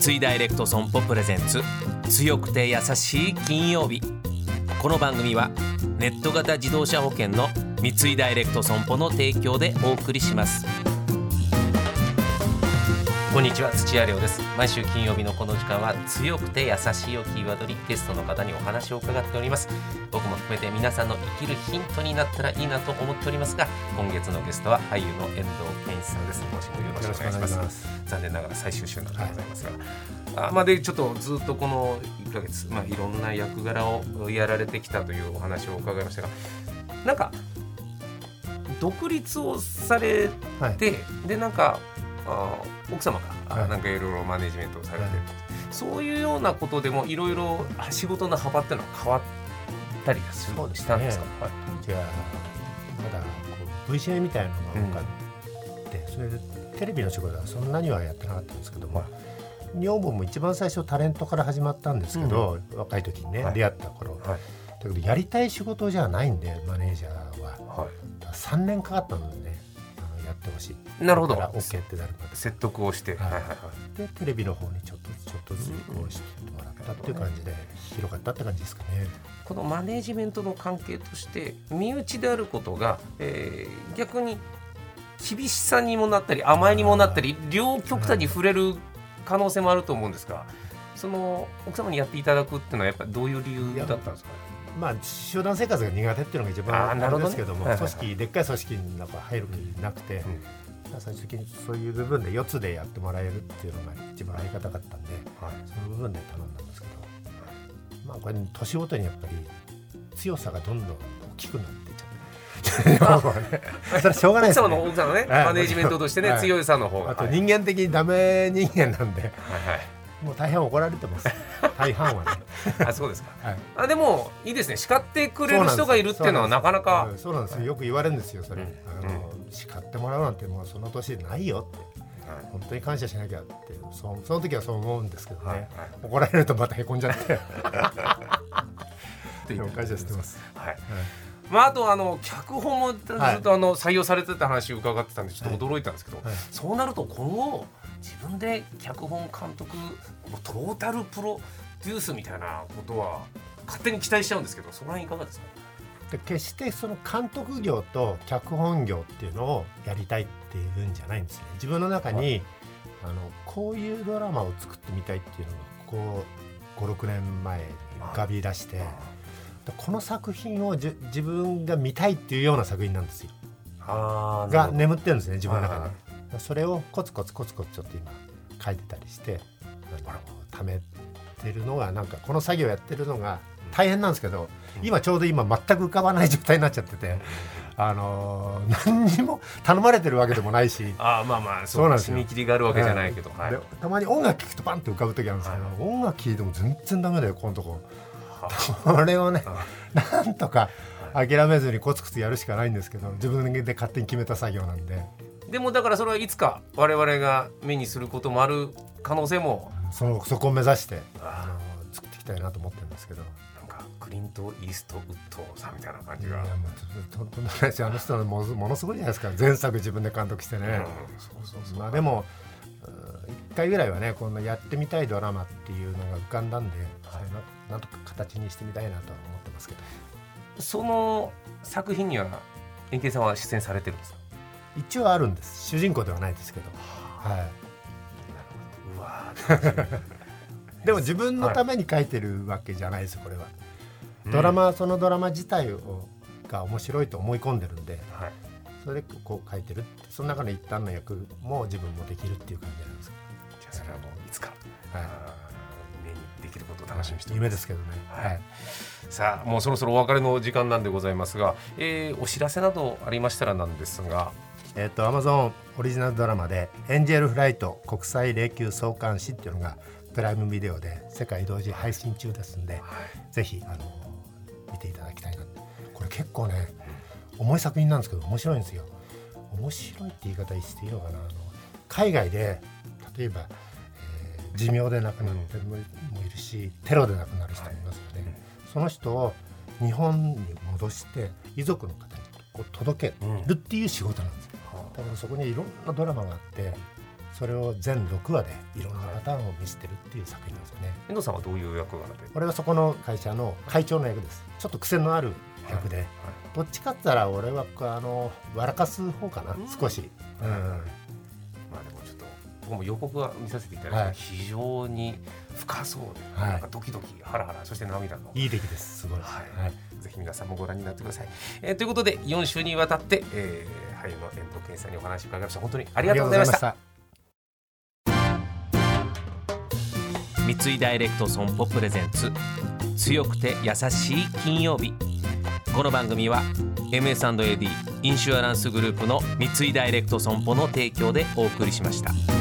三井ダイレクト損保プレゼンツ。強くて優しい金曜日。この番組はネット型自動車保険の三井ダイレクト損保の提供でお送りします。こんにちは土屋亮です。毎週金曜日のこの時間は強くて優しいをキーワードにゲストの方にお話を伺っております。僕も含めて皆さんの生きるヒントになったらいいなと思っておりますが今月のゲストは俳優の遠藤健一さんです。今週もよろしくお願いします。残念ながら最終週なんでございますが、はい、あまあでちょっとずっとこの1ヶ月まあいろんな役柄をやられてきたというお話を伺いましたがなんか独立をされて、はい、でなんかあ奥様が、はい、なんかいろいろマネジメントをされて、はい、そういうようなことでもいろいろ仕事の幅っていうのは変わったりするしたんですか、ね、はい、じゃあまだこう VCA みたいなのが多かって、うん、それでテレビの仕事はそんなにはやってなかったんですけども、女房も一番最初タレントから始まったんですけど、うん、若い時にね、はい、出会った頃、はい、だけどやりたい仕事じゃないんでマネージャーは、はい、3年かかったのでねやってほしい。なるほど。OK ってなるまで。説得をして、はい。はいはい、でテレビの方にちょっとちょっとずつこうしてもらったっていう感じで、広がったって感じですかね。このマネジメントの関係として身内であることが、えー、逆に厳しさにもなったり甘えにもなったり両極端に触れる可能性もあると思うんですが、その奥様にやっていただくっていうのはやっぱりどういう理由だったんですか？まあ、集団生活が苦手っていうのが一番あるんですけども、ね、組織でっかい組織になんか入る気なくて、うん、最終的にそういう部分で4つでやってもらえるっていうのが一番ありがたかったんで、はい、その部分で頼んだんですけど、まあ、これ年ごとにやっぱり強さがどんどん大きくなって それしょうがないですね。の奥さんのね、マネジメントとしてね、強いさの方が。あと人間的にダメ人間なんで、はいはい、もう大変怒られてます。大半はね。あそうですか、はい、あでもいいですね。叱ってくれる人がいるっていうのはなかなか。そうなんです。よよく言われるんですよそれ、あの叱ってもらうなんてもうその年ないよって。本当に感謝しなきゃってそその時はそう思うんですけどね、怒られるとまたへこんじゃって。感謝してます。はい、はいまあ、あとあの脚本もずっとあの採用されてた話を伺ってたんでちょっと驚いたんですけど、はい、そうなると今後自分で脚本監督トータルプロデュースみたいなことは勝手に期待しちゃうんですけどその辺いかがですか？で決してその監督業と脚本業っていうのをやりたいっていうんじゃないんですね。自分の中に、はい、あのこういうドラマを作ってみたいっていうのがここ56年前に浮かび出してこの作品をじ自分が見たいっていうような作品なんですよ。が眠ってるんですね自分の中で。それをコツコツコツコツちょっと今書いてたりしてためてるのがなんかこの作業やってるのが大変なんですけど、今ちょうど今全く浮かばない状態になっちゃってて、あのー、何にも頼まれてるわけでもないし。あまあまあそうなんです締め切りがあるわけじゃないけど、はい、たまに音楽聴くとパンって浮かぶ時あるんですけど、はい、音楽聴いても全然ダメだよこのとこ。これをねなんとか諦めずにコツコツやるしかないんですけど自分で勝手に決めた作業なんで。でもだからそれはいつか我々が目にすることもある可能性もそのそこを目指してあの作っていきたいなと思ってるんですけど。なんかクリント・イーストウッドさんみたいな感じが。いやもうとんとんでもないしあの人のもものすごいじゃないですか。前作自分で監督してね、うん、そうそうそう。まあでも1回ぐらいはねこのやってみたいドラマっていうのが浮かんだんで、はい、なんとか形にしてみたいなとは思ってますけど。その作品には円形さんは出演されてるんですか？一応あるんです。主人公ではないですけど。はい。でも自分のために書いてるわけじゃないですこれは、ドラマそのドラマ自体をが面白いと思い込んでるんで、はい、それでこう書いてるその中の一端の役も自分もできるっていう感じなんですじゃあそれはもういつか、はい、目にできることを楽しみにして夢ですけどね、はい、さあもうそろそろお別れの時間なんでございますが、えー、お知らせなどありましたらなんですが。えっ、ー、とアマゾンオリジナルドラマで「エンジェルフライト国際霊柩総監視」っていうのがプライムビデオで世界同時配信中ですんで、はい、ぜひあの見ていただきたいなこれ結構ね重い作品なんですけど面白いんですよ。面白いって言い方していいのかな。あの海外で例えば、えー、寿命で亡くなるもいるしテロで亡くなる人もいますよね、はい、その人を日本に戻して遺族の方にこう届けるっていう仕事なんですよ、だからそこにいろんなドラマがあってそれを全6話でいろんなパターンを見せてるっていう作品ですよね。遠藤さんはどういう役柄で俺はそこの会社の会長の役です。ちょっと癖のある役で、どっちかって言ったら俺はあの笑かす方かな、うん。少し、うん。まあでもちょっと僕も予告は見させていただいて、はい。非常に深そうで、はい。なんかドキドキハラハラそして涙のいい出来ですすごい、はい。はい。ぜひ皆さんもご覧になってください。えーということで4週にわたって、えー、俳優の遠藤健さんにお話を伺いました。本当にあありがとうございました。た。三井ダイレクト損保プレゼンツ強くて優しい金曜日この番組は MS&AD インシュアランスグループの三井ダイレクト損保の提供でお送りしました。